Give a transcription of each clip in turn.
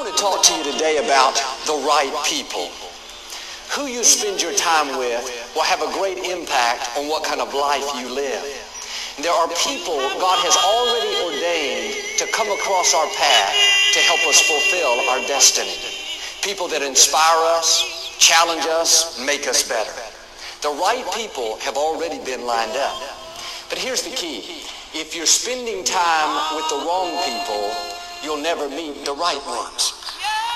want to talk to you today about the right people. Who you spend your time with will have a great impact on what kind of life you live. There are people God has already ordained to come across our path to help us fulfill our destiny. People that inspire us, challenge us, make us better. The right people have already been lined up. But here's the key. If you're spending time with the wrong people, you'll never meet the right ones.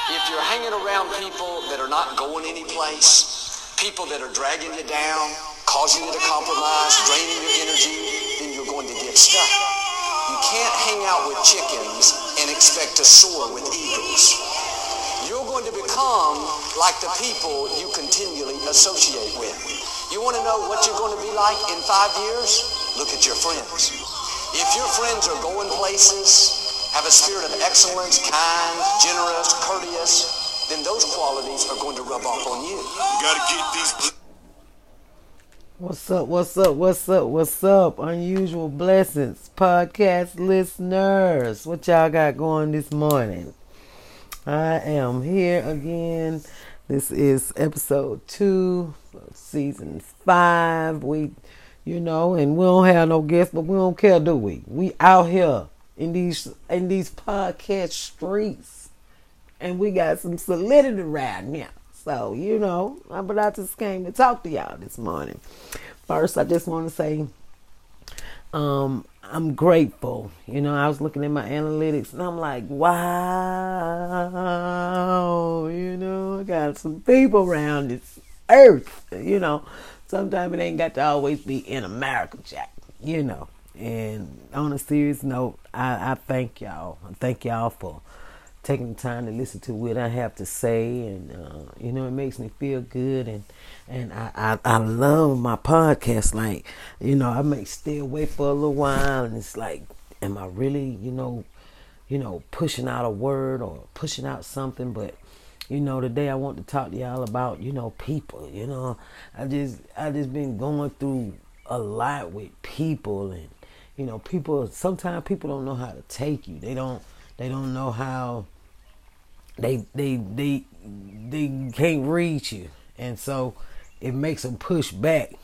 If you're hanging around people that are not going anyplace, people that are dragging you down, causing you to compromise, draining your energy, then you're going to get stuck. You can't hang out with chickens and expect to soar with eagles. You're going to become like the people you continually associate with. You want to know what you're going to be like in five years? Look at your friends. If your friends are going places, have a spirit of excellence, kind, generous, courteous, then those qualities are going to rub off on you. You got to get these. What's up? What's up? What's up? What's up? Unusual Blessings podcast listeners. What y'all got going this morning? I am here again. This is episode two, season five. We you know, and we don't have no guests, but we don't care, do we? We out here in these in these podcast streets, and we got some solidity right now. So you know, but I just came to talk to y'all this morning. First, I just want to say, um, I'm grateful. You know, I was looking at my analytics and I'm like, wow, you know, I got some people around this earth, you know sometimes it ain't got to always be in America, Jack. You know. And on a serious note, I, I thank y'all. I thank y'all for taking the time to listen to what I have to say, and uh, you know it makes me feel good, and and I, I, I love my podcast. Like you know, I may stay away for a little while, and it's like, am I really you know, you know, pushing out a word or pushing out something? But you know, today I want to talk to y'all about, you know, people. You know, I just I just been going through a lot with people and you know, people sometimes people don't know how to take you. They don't they don't know how they they they they can't reach you. And so it makes them push back.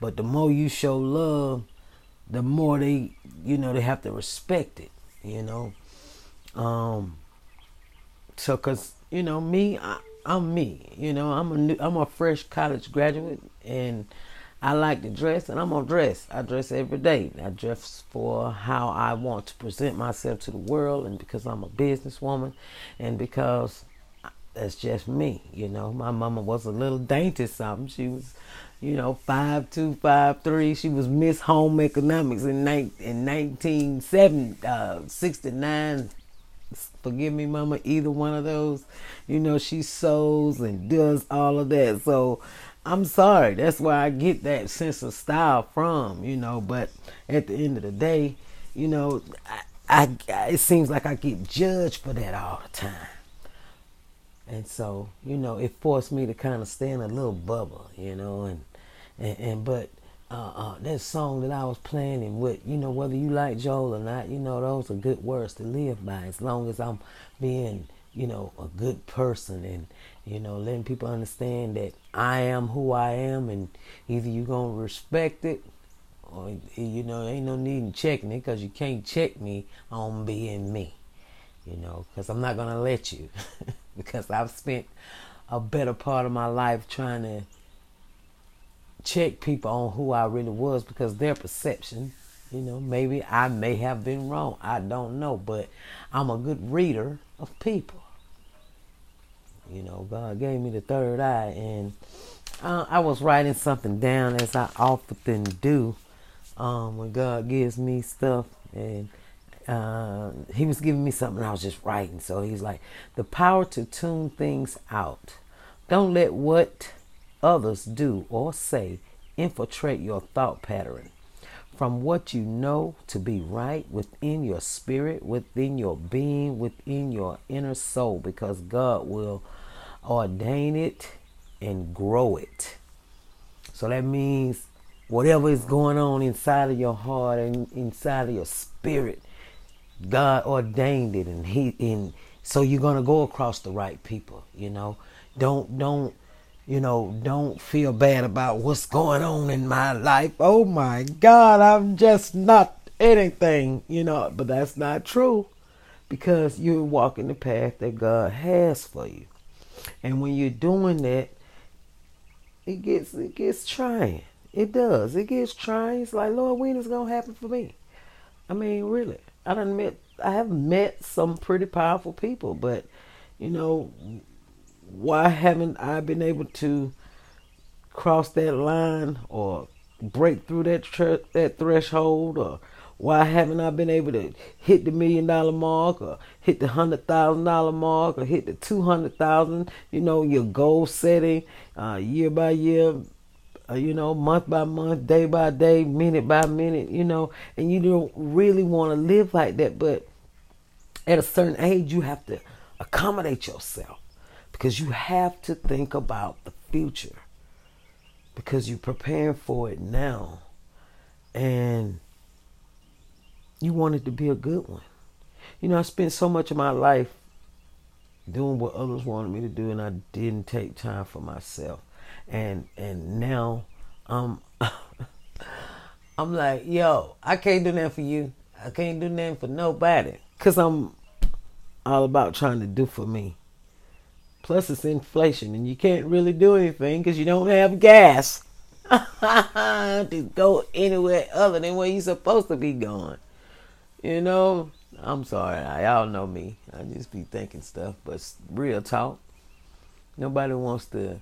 But the more you show love, the more they you know, they have to respect it, you know. Um so cuz you know, me, I, am me. You know, I'm a new, I'm a fresh college graduate, and I like to dress, and I'm gonna dress. I dress every day. I dress for how I want to present myself to the world, and because I'm a businesswoman, and because that's just me. You know, my mama was a little dainty something. She was, you know, five two, five three. She was Miss Home Economics in, in 1969, uh, forgive me, mama, either one of those. You know, she sews and does all of that. So I'm sorry. That's where I get that sense of style from, you know. But at the end of the day, you know, I, I it seems like I get judged for that all the time. And so, you know, it forced me to kind of stay in a little bubble, you know, and and, and but uh, uh, that song that I was playing and with, you know, whether you like Joel or not, you know, those are good words to live by as long as I'm being, you know, a good person and, you know, letting people understand that I am who I am and either you're going to respect it or, you know, ain't no need in checking it because you can't check me on being me, you know, because I'm not going to let you because I've spent a better part of my life trying to check people on who I really was because their perception, you know, maybe I may have been wrong. I don't know, but I'm a good reader of people. You know, God gave me the third eye, and uh, I was writing something down as I often do um, when God gives me stuff, and uh, He was giving me something. I was just writing, so He's like, the power to tune things out. Don't let what others do or say infiltrate your thought pattern. From what you know to be right within your spirit, within your being, within your inner soul, because God will ordain it and grow it. So that means whatever is going on inside of your heart and inside of your spirit, God ordained it and He in So you're gonna go across the right people, you know. Don't don't you know, don't feel bad about what's going on in my life. Oh my God, I'm just not anything, you know, but that's not true because you're walking the path that God has for you. And when you're doing that, it gets it gets trying. It does. It gets trying. It's like, Lord, when is gonna happen for me? I mean, really. I done met I have met some pretty powerful people, but you know, why haven't I been able to cross that line or break through that tr- that threshold or why haven't I been able to hit the million dollar mark or hit the hundred thousand dollar mark or hit the two hundred thousand? You know, your goal setting, uh, year by year, uh, you know, month by month, day by day, minute by minute, you know, and you don't really want to live like that. But at a certain age, you have to accommodate yourself because you have to think about the future because you're preparing for it now. And you want it to be a good one. You know, I spent so much of my life doing what others wanted me to do, and I didn't take time for myself. And and now, I'm I'm like, yo, I can't do nothing for you. I can't do nothing for nobody, cause I'm all about trying to do for me. Plus, it's inflation, and you can't really do anything because you don't have gas to go anywhere other than where you're supposed to be going. You know, I'm sorry. Y'all know me. I just be thinking stuff, but real talk. Nobody wants to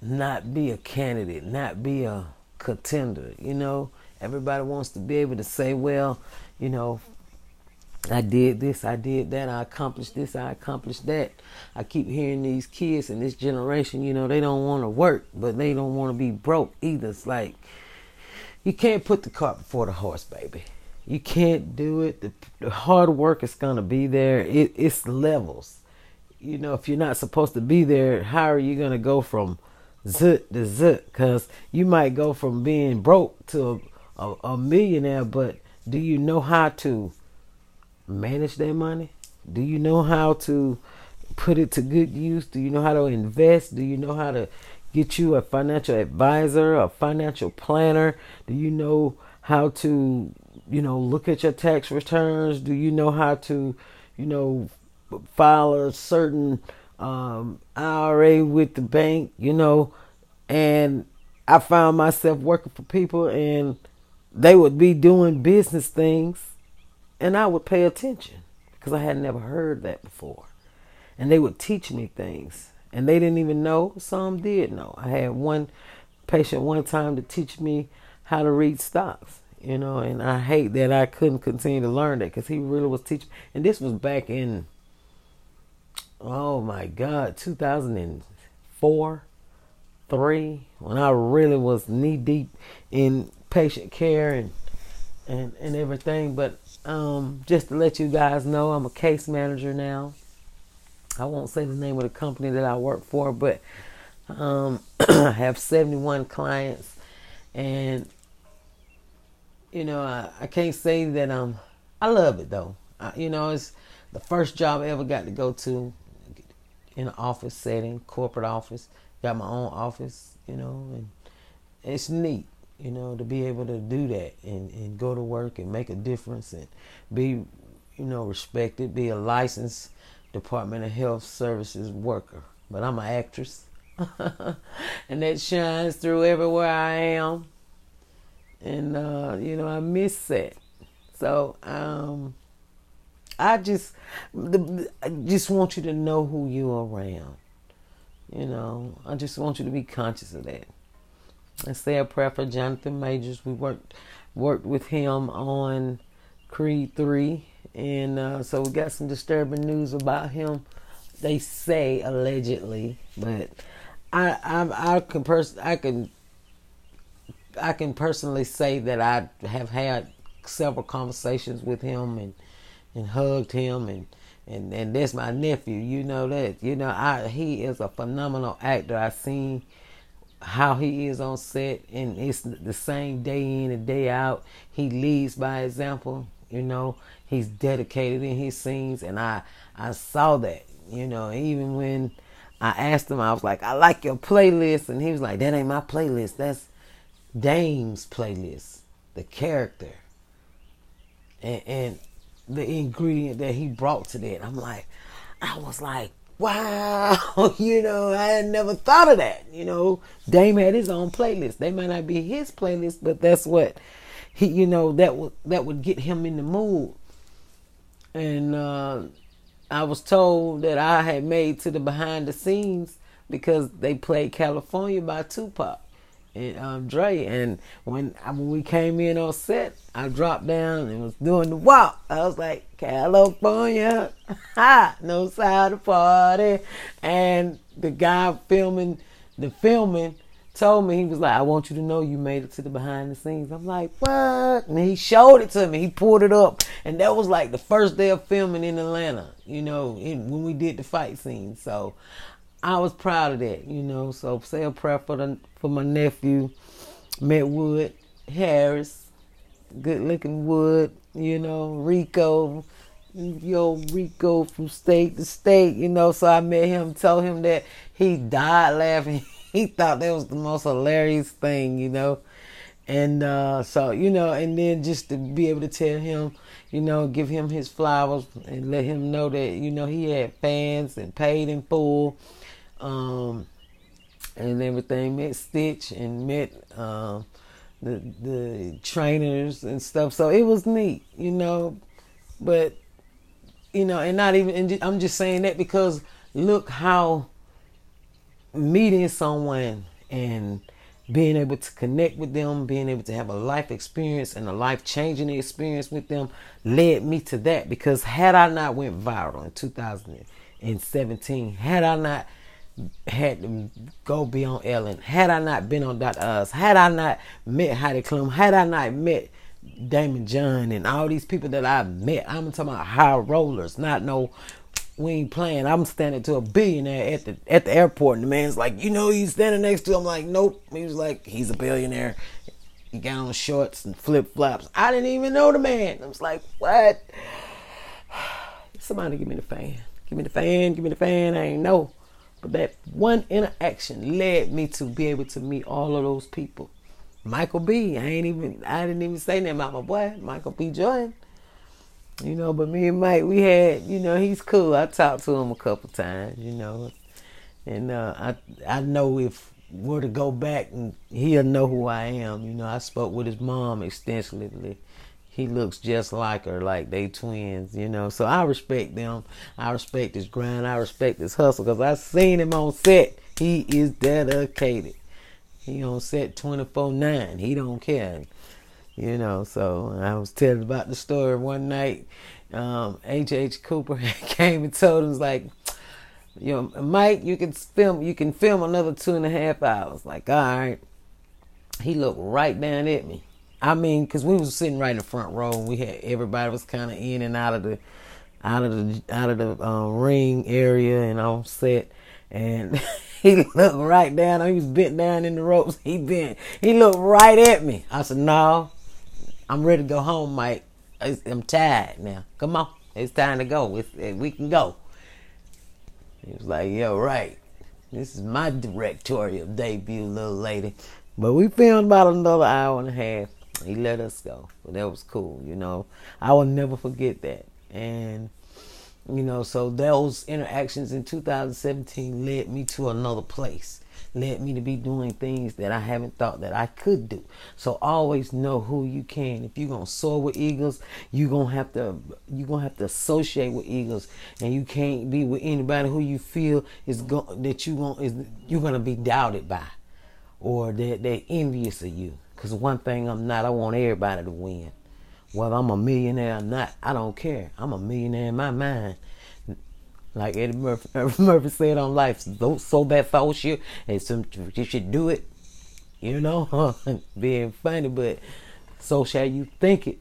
not be a candidate, not be a contender. You know, everybody wants to be able to say, well, you know, I did this, I did that, I accomplished this, I accomplished that. I keep hearing these kids in this generation, you know, they don't want to work, but they don't want to be broke either. It's like, you can't put the cart before the horse, baby. You can't do it. The, the hard work is going to be there. It, it's levels. You know, if you're not supposed to be there, how are you going to go from zut to zut? Because you might go from being broke to a, a, a millionaire, but do you know how to manage that money? Do you know how to put it to good use? Do you know how to invest? Do you know how to get you a financial advisor, a financial planner? Do you know how to you know, look at your tax returns? Do you know how to, you know, file a certain um, IRA with the bank? You know, and I found myself working for people, and they would be doing business things, and I would pay attention because I had never heard that before, and they would teach me things, and they didn't even know. Some did know. I had one patient one time to teach me how to read stocks you know, and I hate that I couldn't continue to learn that because he really was teaching. And this was back in, oh my God, 2004, three, when I really was knee deep in patient care and and and everything. But um, just to let you guys know, I'm a case manager now. I won't say the name of the company that I work for, but um, I have 71 clients, and you know, I, I can't say that um I love it though. I, you know, it's the first job I ever got to go to in an office setting, corporate office. Got my own office, you know, and it's neat, you know, to be able to do that and, and go to work and make a difference and be, you know, respected, be a licensed Department of Health Services worker. But I'm an actress. and that shines through everywhere I am and uh, you know I miss that. So um, I just the, I just want you to know who you're around. You know, I just want you to be conscious of that. And say a prayer for Jonathan Majors. We worked worked with him on Creed three, and uh, so we got some disturbing news about him. They say allegedly, but I I I can pers- I can I can personally say that I have had several conversations with him and and hugged him and and and that's my nephew. You know that. You know I he is a phenomenal actor. I seen how he is on set and it's the same day in and day out. He leads by example. You know, he's dedicated in his scenes, and I I saw that. You know, even when I asked him, I was like, I like your playlist, and he was like, that ain't my playlist. That's Dame's playlist. The character and, and the ingredient that he brought to that. I'm like, I was like, wow, you know, I had never thought of that. You know, Dame had his own playlist. They might not be his playlist, but that's what he, you know, that would that would get him in the mood. And uh, I was told that I had made to the behind the scenes because they played California by Tupac and um, Dre. And when when we came in on set, I dropped down and was doing the walk. I was like, California, ha, no side of party. And the guy filming the filming told me he was like, I want you to know you made it to the behind the scenes. I'm like, what? And he showed it to me. He pulled it up, and that was like the first day of filming in Atlanta. You know, in, when we did the fight scene. So I was proud of that, you know. So say a prayer for the for my nephew, Matt Wood Harris, good looking Wood, you know, Rico, yo Rico from state to state, you know. So I met him, told him that he died laughing. he thought that was the most hilarious thing, you know. And uh, so, you know, and then just to be able to tell him, you know, give him his flowers and let him know that, you know, he had fans and paid in full um, and everything. Met Stitch and met um, the the trainers and stuff. So it was neat, you know. But you know, and not even. And I'm just saying that because look how meeting someone and being able to connect with them, being able to have a life experience and a life changing experience with them led me to that. Because had I not went viral in 2017, had I not had to go be on Ellen. Had I not been on Dr. Oz, had I not met Heidi Klum, had I not met Daymond John and all these people that I've met, I'm talking about high rollers, not no we ain't playing. I'm standing to a billionaire at the at the airport, and the man's like, you know, he's standing next to. Him. I'm like, nope. He was like, he's a billionaire. He got on shorts and flip flops. I didn't even know the man. I was like, what? Somebody give me the fan. Give me the fan. Give me the fan. I ain't know. That one interaction led me to be able to meet all of those people. Michael B. I ain't even I didn't even say that about my boy, Michael B. Jordan. You know, but me and Mike, we had, you know, he's cool. I talked to him a couple times, you know. And uh, I I know if we were to go back and he'll know who I am. You know, I spoke with his mom extensively he looks just like her, like they twins, you know. So I respect them. I respect his grind. I respect his hustle because I seen him on set. He is dedicated. He on set 24-9. He don't care. You know, so I was telling about the story one night. Um, H.H. Cooper came and told him, was like, you know, Mike, you can film, you can film another two and a half hours. Like, all right. He looked right down at me. I mean, because we was sitting right in the front row, and we had everybody was kind of in and out of the out of the out of the um, ring area and on set, and he looked right down. He was bent down in the ropes. He bent. He looked right at me. I said, "No, I'm ready to go home, Mike. I'm tired now. Come on, it's time to go. It's, we can go." He was like, "Yo, right. This is my directorial debut, little lady." But we filmed about another hour and a half. He let us go. But that was cool, you know. I will never forget that. And you know, so those interactions in 2017 led me to another place. Led me to be doing things that I haven't thought that I could do. So always know who you can. If you're gonna soar with eagles, you're gonna have to you're gonna have to associate with eagles, and you can't be with anybody who you feel is go- that you going is you're gonna be doubted by, or that they're envious of you. Because one thing I'm not, I want everybody to win. Whether I'm a millionaire or not, I don't care. I'm a millionaire in my mind. Like Eddie Murphy, Murphy said on life, so, so that false you, and some, you should do it. You know, being funny, but so shall you think it.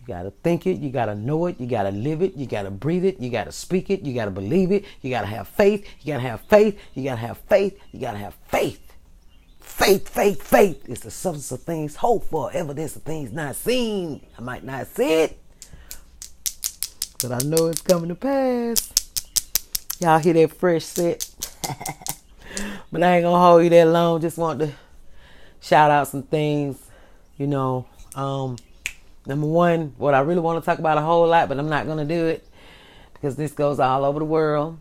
You gotta think it, you gotta know it, you gotta live it, you gotta breathe it, you gotta speak it, you gotta believe it, you gotta have faith, you gotta have faith, you gotta have faith, you gotta have faith Faith, faith, faith is the substance of things hoped for, evidence of things not seen. I might not see it, but I know it's coming to pass. Y'all hear that fresh set? but I ain't gonna hold you that long. Just want to shout out some things. You know, um, number one, what I really want to talk about a whole lot, but I'm not gonna do it because this goes all over the world.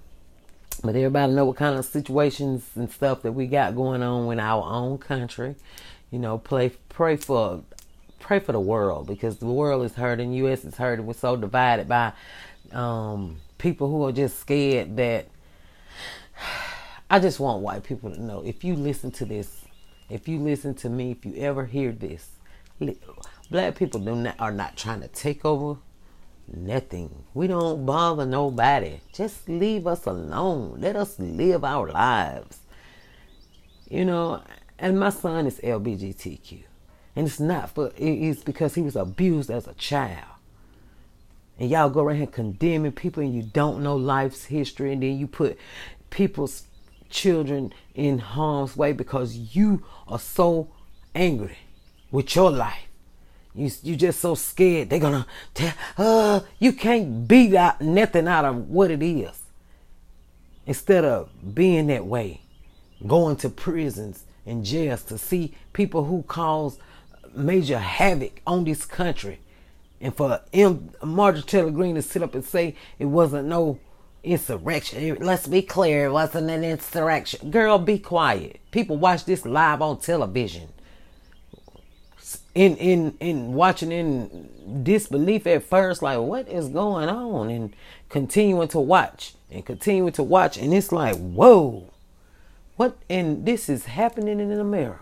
But everybody know what kind of situations and stuff that we got going on in our own country. You know, play, pray for, pray for the world because the world is hurting. U.S. is hurting. We're so divided by um, people who are just scared that. I just want white people to know if you listen to this, if you listen to me, if you ever hear this, black people do not, are not trying to take over nothing. We don't bother nobody. Just leave us alone. Let us live our lives. You know, and my son is LBGTQ. And it's not for, it's because he was abused as a child. And y'all go around here condemning people and you don't know life's history. And then you put people's children in harm's way because you are so angry with your life. You you just so scared they're gonna tell. Uh, you can't beat out nothing out of what it is. Instead of being that way, going to prisons and jails to see people who cause major havoc on this country, and for M. Marjorie Taylor Greene to sit up and say it wasn't no insurrection. Let's be clear, it wasn't an insurrection. Girl, be quiet. People watch this live on television in in in watching in disbelief at first, like what is going on, and continuing to watch and continuing to watch, and it's like whoa, what? And this is happening in America.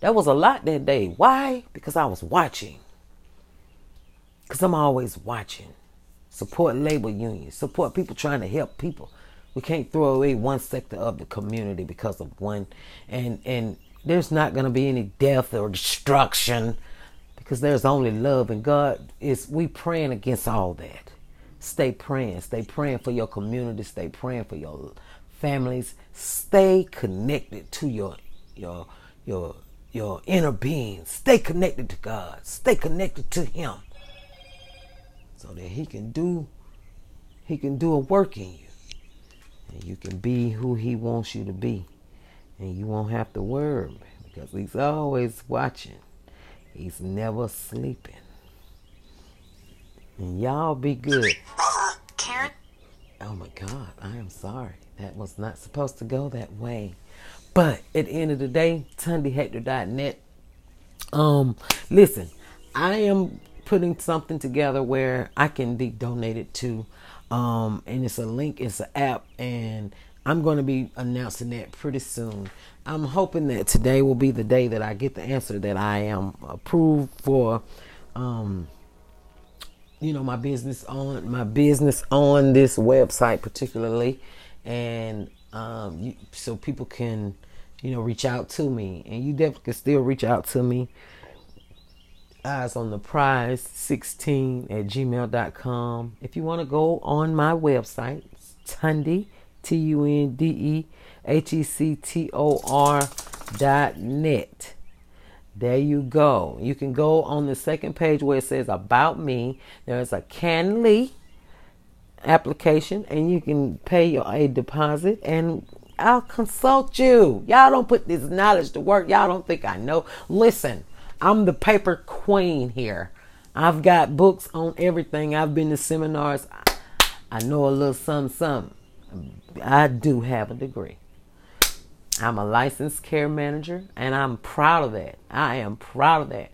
That was a lot that day. Why? Because I was watching. Because I'm always watching. Support labor unions. Support people trying to help people. We can't throw away one sector of the community because of one. And and there's not going to be any death or destruction because there's only love and God is we praying against all that. Stay praying, stay praying for your community, stay praying for your families, stay connected to your your your your inner being. Stay connected to God. Stay connected to him. So that he can do he can do a work in you. And you can be who he wants you to be. And you won't have to worry because he's always watching. He's never sleeping. And y'all be good. Karen? Oh my God, I am sorry. That was not supposed to go that way. But at the end of the day, TundeHector.net. Um, listen, I am putting something together where I can be donated to. Um, and it's a link, it's an app, and I'm going to be announcing that pretty soon. I'm hoping that today will be the day that I get the answer that I am approved for um you know my business on my business on this website particularly. And um you, so people can you know reach out to me. And you definitely can still reach out to me. Eyes on the prize 16 at gmail.com if you want to go on my website tunde T U N D E H E C T O R dot net. There you go. You can go on the second page where it says About Me. There's a Calendly application, and you can pay your, a deposit, and I'll consult you. Y'all don't put this knowledge to work. Y'all don't think I know. Listen, I'm the paper queen here. I've got books on everything. I've been to seminars. I know a little something, something. I do have a degree. I'm a licensed care manager, and I'm proud of that. I am proud of that.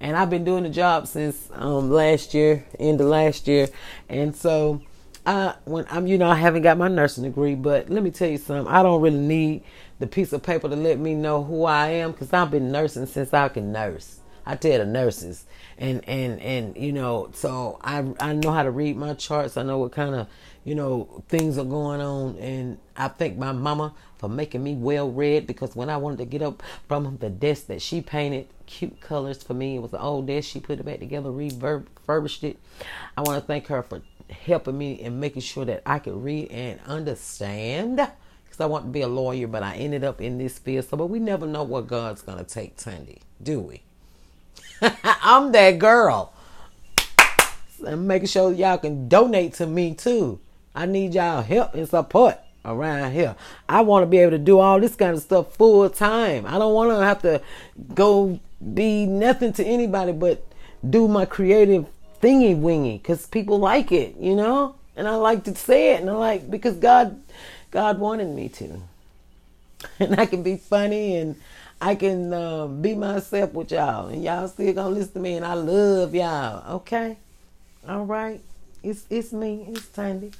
And I've been doing the job since um, last year, end of last year, and so I when I'm you know I haven't got my nursing degree, but let me tell you something. I don't really need the piece of paper to let me know who I am because I've been nursing since I can nurse. I tell the nurses, and and and you know, so I I know how to read my charts. I know what kind of you know, things are going on. And I thank my mama for making me well read because when I wanted to get up from the desk that she painted cute colors for me, it was an old desk. She put it back together, refurbished it. I want to thank her for helping me and making sure that I could read and understand because I want to be a lawyer, but I ended up in this field. So, but we never know what God's gonna take Tandy, do we? I'm that girl. I'm making sure y'all can donate to me too. I need y'all help and support around here. I want to be able to do all this kind of stuff full time. I don't want to have to go be nothing to anybody but do my creative thingy wingy because people like it, you know? And I like to say it and I like because God God wanted me to. And I can be funny and I can uh, be myself with y'all. And y'all still gonna listen to me and I love y'all. Okay? All right. It's it's me. It's Tunde.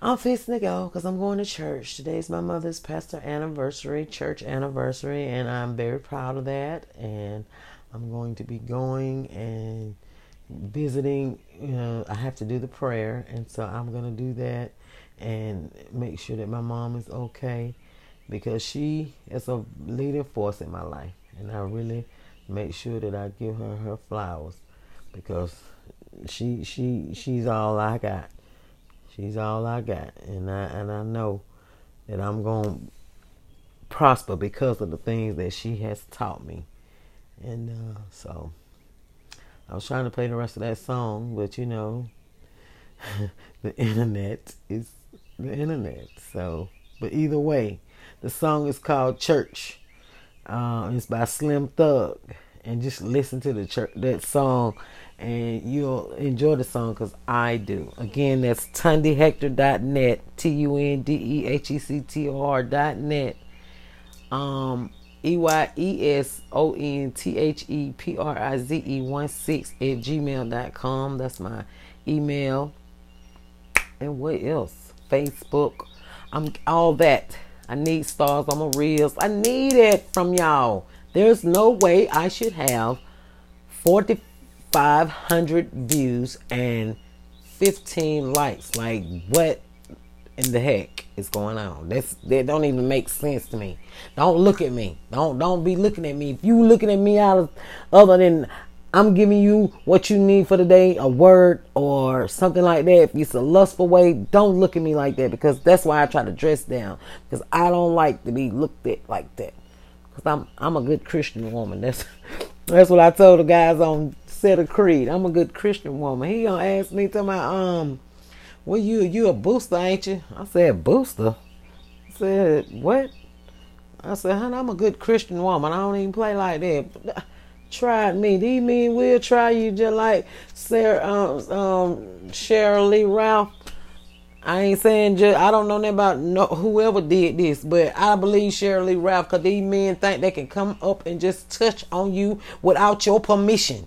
I'm fixing to go because I'm going to church. Today's my mother's pastor anniversary, church anniversary, and I'm very proud of that. And I'm going to be going and visiting. You know, I have to do the prayer, and so I'm going to do that and make sure that my mom is okay because she is a leading force in my life, and I really make sure that I give her her flowers because she she she's all I got. She's all I got, and I and I know that I'm going to prosper because of the things that she has taught me. And uh, so I was trying to play the rest of that song, but you know, the internet is the internet. So, but either way, the song is called Church. Uh, it's by Slim Thug, and just listen to the church that song and you'll enjoy the song because I do. Again, that's tundehector.net, T U N D E H E C T O R.net. Um, E Y E S O N T H E P R I Z E 1 6 at gmail.com. That's my email. And what else? Facebook. I'm all that. I need stars on my reels. I need it from y'all. There's no way I should have 4,500 views and 15 likes. Like, what in the heck is going on? That's that don't even make sense to me. Don't look at me. Don't don't be looking at me. If you looking at me out of other than I'm giving you what you need for the day, a word or something like that. If it's a lustful way, don't look at me like that because that's why I try to dress down because I don't like to be looked at like that. Cause I'm I'm a good Christian woman. That's that's what I told the guys on set of creed. I'm a good Christian woman. He gonna ask me to my um, well you you a booster, ain't you? I said booster. I said what? I said, honey, I'm a good Christian woman. I don't even play like that. Tried me. These men will try you just like Sarah, um, um, Sheryl Lee Ralph. I ain't saying just I don't know nothing about no, whoever did this, but I believe Sheryl Lee Ralph because these men think they can come up and just touch on you without your permission.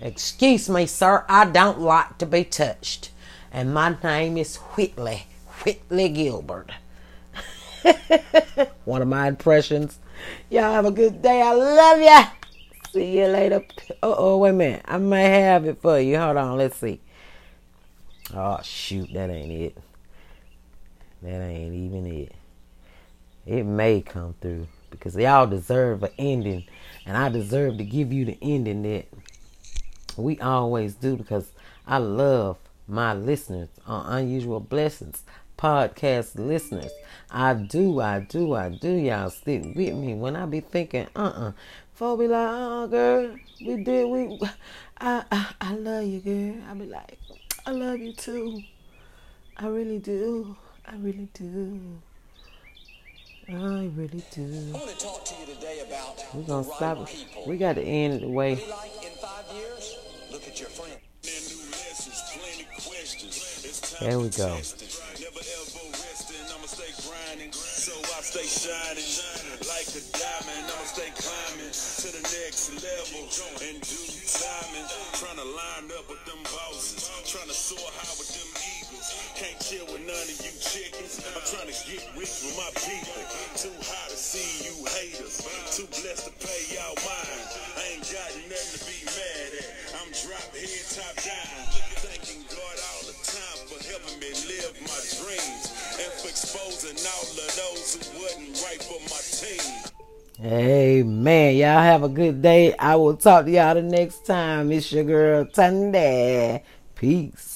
Excuse me, sir, I don't like to be touched. And my name is Whitley, Whitley Gilbert. One of my impressions. Y'all have a good day. I love ya. See you later. Uh oh, wait a minute. I may have it for you. Hold on, let's see. Oh, shoot, that ain't it. That ain't even it. It may come through because y'all deserve an ending, and I deserve to give you the ending that we always do because I love my listeners on Unusual Blessings, podcast listeners. I do, I do, I do. Y'all stick with me when I be thinking, uh uh-uh. uh. Folks be like, oh, girl, we did, we, I, I, I love you, girl. I be like, I love you too. I really do. I really do. I really do. I want to talk to you today about We're gonna the stop right it. people. We got to end it the way. Like in five years, look at your friend. There we go. Stay grinding. So I stay shining like a diamond. I'ma stay climbing to the next level and do timing. Trying to line up with them bosses, trying to soar high with them eagles. Can't chill with none of you chickens. I'm trying to get rich with my people. Too high to see you haters. Too blessed to pay y'all mine. I ain't got nothing to be mad at. I'm drop head top down. Thanking God all the time for helping me live my dreams and exposing all of those who wasn't right for my team. Amen. Y'all have a good day. I will talk to y'all the next time. It's your girl Tunde. Peace.